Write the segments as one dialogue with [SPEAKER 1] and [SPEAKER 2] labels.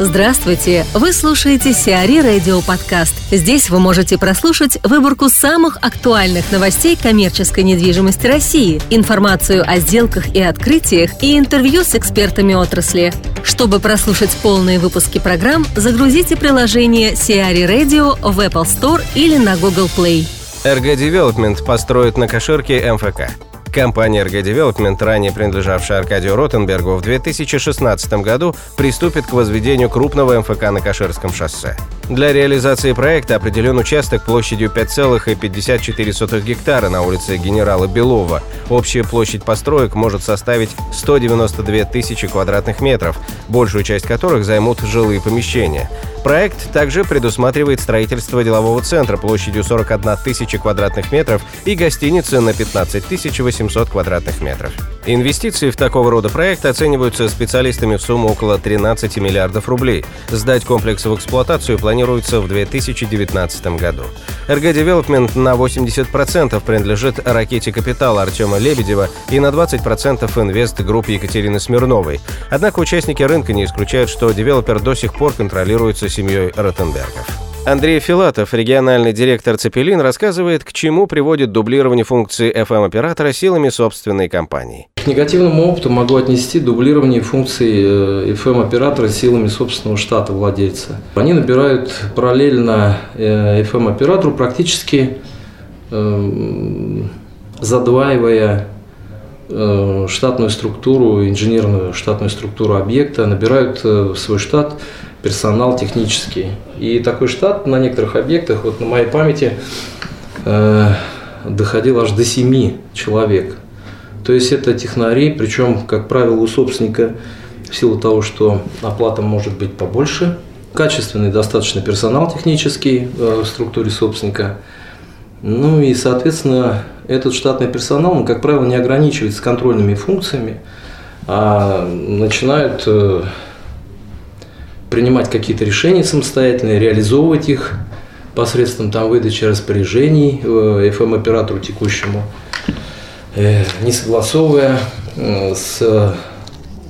[SPEAKER 1] Здравствуйте! Вы слушаете Сиари Радио Подкаст. Здесь вы можете прослушать выборку самых актуальных новостей коммерческой недвижимости России, информацию о сделках и открытиях и интервью с экспертами отрасли. Чтобы прослушать полные выпуски программ, загрузите приложение Сиари Radio в Apple Store или на Google Play.
[SPEAKER 2] RG Development построит на кошерке МФК. Компания RG Development, ранее принадлежавшая Аркадию Ротенбергу, в 2016 году приступит к возведению крупного МФК на Каширском шоссе. Для реализации проекта определен участок площадью 5,54 гектара на улице генерала Белова. Общая площадь построек может составить 192 тысячи квадратных метров, большую часть которых займут жилые помещения. Проект также предусматривает строительство делового центра площадью 41 тысяча квадратных метров и гостиницы на 15 800 квадратных метров. Инвестиции в такого рода проект оцениваются специалистами в сумму около 13 миллиардов рублей. Сдать комплекс в эксплуатацию планируется в 2019 году. РГ Development на 80% принадлежит ракете капитала Артема Лебедева и на 20% инвест группе Екатерины Смирновой. Однако участники рынка не исключают, что девелопер до сих пор контролируется семьей Ротенбергов. Андрей Филатов, региональный директор «Цепелин», рассказывает, к чему приводит дублирование функции FM-оператора силами собственной компании.
[SPEAKER 3] К негативному опыту могу отнести дублирование функций FM-оператора силами собственного штата владельца. Они набирают параллельно FM-оператору, практически эм, задваивая э, штатную структуру, инженерную штатную структуру объекта, набирают э, в свой штат персонал технический. И такой штат на некоторых объектах, вот на моей памяти, э, доходил аж до 7 человек. То есть это технари, причем, как правило, у собственника в силу того, что оплата может быть побольше, качественный достаточно персонал технический э, в структуре собственника. Ну и, соответственно, этот штатный персонал, он, как правило, не ограничивается контрольными функциями, а начинают э, принимать какие-то решения самостоятельно, реализовывать их посредством там, выдачи распоряжений FM-оператору э, текущему, э, не согласовывая э, с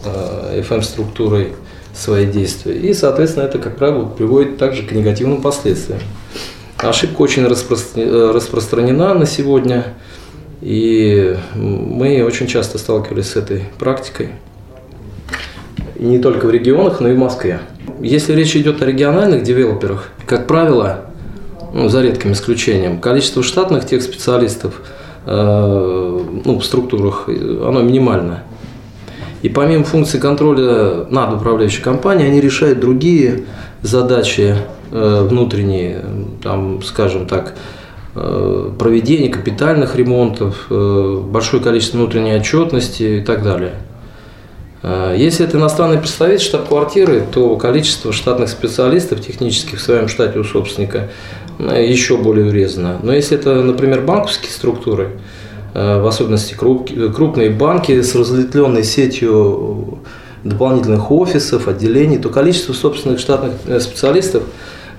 [SPEAKER 3] FM-структурой свои действия. И, соответственно, это, как правило, приводит также к негативным последствиям. Ошибка очень распространена на сегодня, и мы очень часто сталкивались с этой практикой. Не только в регионах, но и в Москве. Если речь идет о региональных девелоперах, как правило, ну, за редким исключением, количество штатных тех специалистов э, ну, в структурах, оно минимально. И помимо функции контроля над управляющей компанией, они решают другие задачи э, внутренние, там, скажем так, э, проведение капитальных ремонтов, э, большое количество внутренней отчетности и так далее. Э, если это иностранный представитель штаб-квартиры, то количество штатных специалистов технических в своем штате у собственника э, еще более урезано. Но если это, например, банковские структуры, э, в особенности крупные банки с разветвленной сетью дополнительных офисов, отделений, то количество собственных штатных специалистов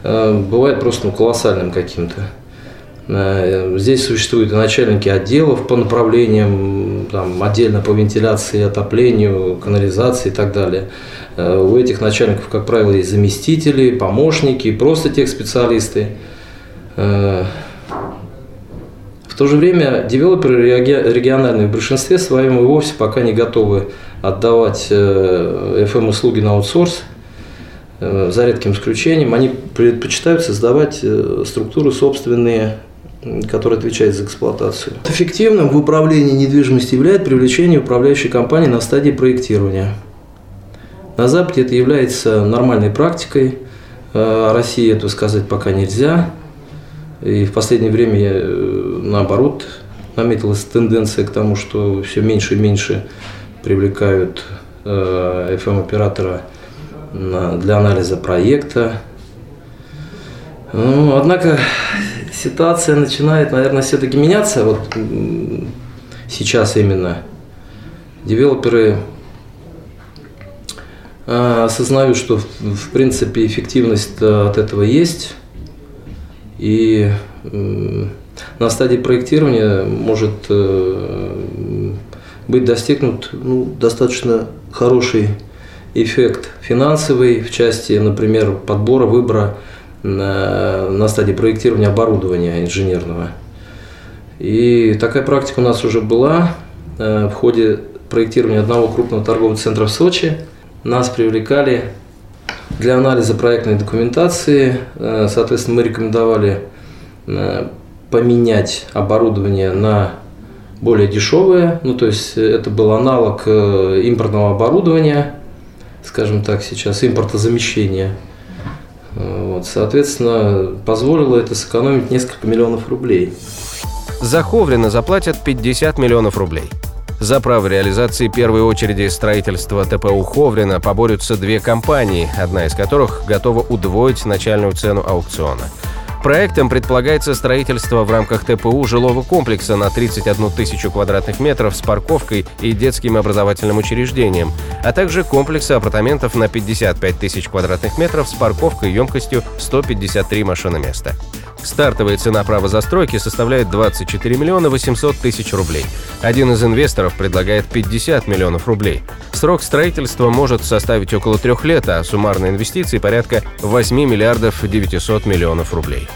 [SPEAKER 3] бывает просто ну, колоссальным каким-то. Э, здесь существуют начальники отделов по направлениям, там, отдельно по вентиляции, отоплению, канализации и так далее. Э, у этих начальников, как правило, есть заместители, помощники, просто тех специалисты. Э, в то же время девелоперы региональные в большинстве своем и вовсе пока не готовы отдавать FM-услуги на аутсорс, за редким исключением. Они предпочитают создавать структуры собственные который отвечает за эксплуатацию. Эффективным в управлении недвижимостью является привлечение управляющей компании на стадии проектирования. На Западе это является нормальной практикой, а России этого сказать пока нельзя. И в последнее время, э, наоборот, наметилась тенденция к тому, что все меньше и меньше привлекают FM-оператора э, для анализа проекта. Ну, однако ситуация начинает, наверное, все-таки меняться. Вот сейчас именно девелоперы а, осознают, что в принципе эффективность от этого есть. И на стадии проектирования может э, быть достигнут ну, достаточно хороший эффект финансовый в части, например, подбора, выбора на, на стадии проектирования оборудования инженерного. И такая практика у нас уже была в ходе проектирования одного крупного торгового центра в Сочи. Нас привлекали для анализа проектной документации. Соответственно, мы рекомендовали поменять оборудование на более дешевое. Ну, то есть это был аналог э, импортного оборудования, скажем так, сейчас импортозамещения. Э, вот, соответственно, позволило это сэкономить несколько миллионов рублей.
[SPEAKER 2] За Ховрина заплатят 50 миллионов рублей. За право реализации первой очереди строительства ТПУ Ховрина поборются две компании, одна из которых готова удвоить начальную цену аукциона – Проектом предполагается строительство в рамках ТПУ жилого комплекса на 31 тысячу квадратных метров с парковкой и детским образовательным учреждением, а также комплекса апартаментов на 55 тысяч квадратных метров с парковкой емкостью 153 машиноместа. Стартовая цена права застройки составляет 24 миллиона 800 тысяч рублей. Один из инвесторов предлагает 50 миллионов рублей. Срок строительства может составить около трех лет, а суммарные инвестиции порядка 8 миллиардов 900 миллионов рублей.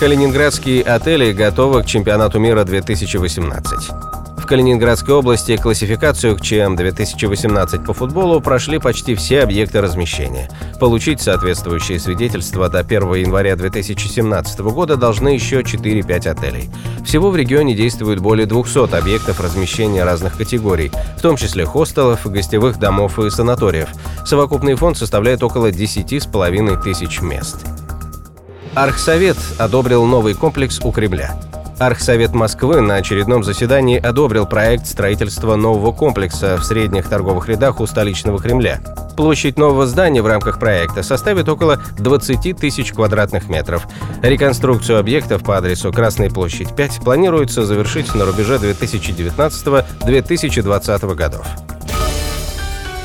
[SPEAKER 2] Калининградские отели готовы к чемпионату мира 2018. В Калининградской области классификацию к ЧМ-2018 по футболу прошли почти все объекты размещения. Получить соответствующие свидетельства до 1 января 2017 года должны еще 4-5 отелей. Всего в регионе действует более 200 объектов размещения разных категорий, в том числе хостелов, гостевых домов и санаториев. Совокупный фонд составляет около 10,5 тысяч мест. Архсовет одобрил новый комплекс у Кремля. Архсовет Москвы на очередном заседании одобрил проект строительства нового комплекса в средних торговых рядах у столичного Кремля. Площадь нового здания в рамках проекта составит около 20 тысяч квадратных метров. Реконструкцию объектов по адресу Красной площадь 5 планируется завершить на рубеже 2019-2020 годов.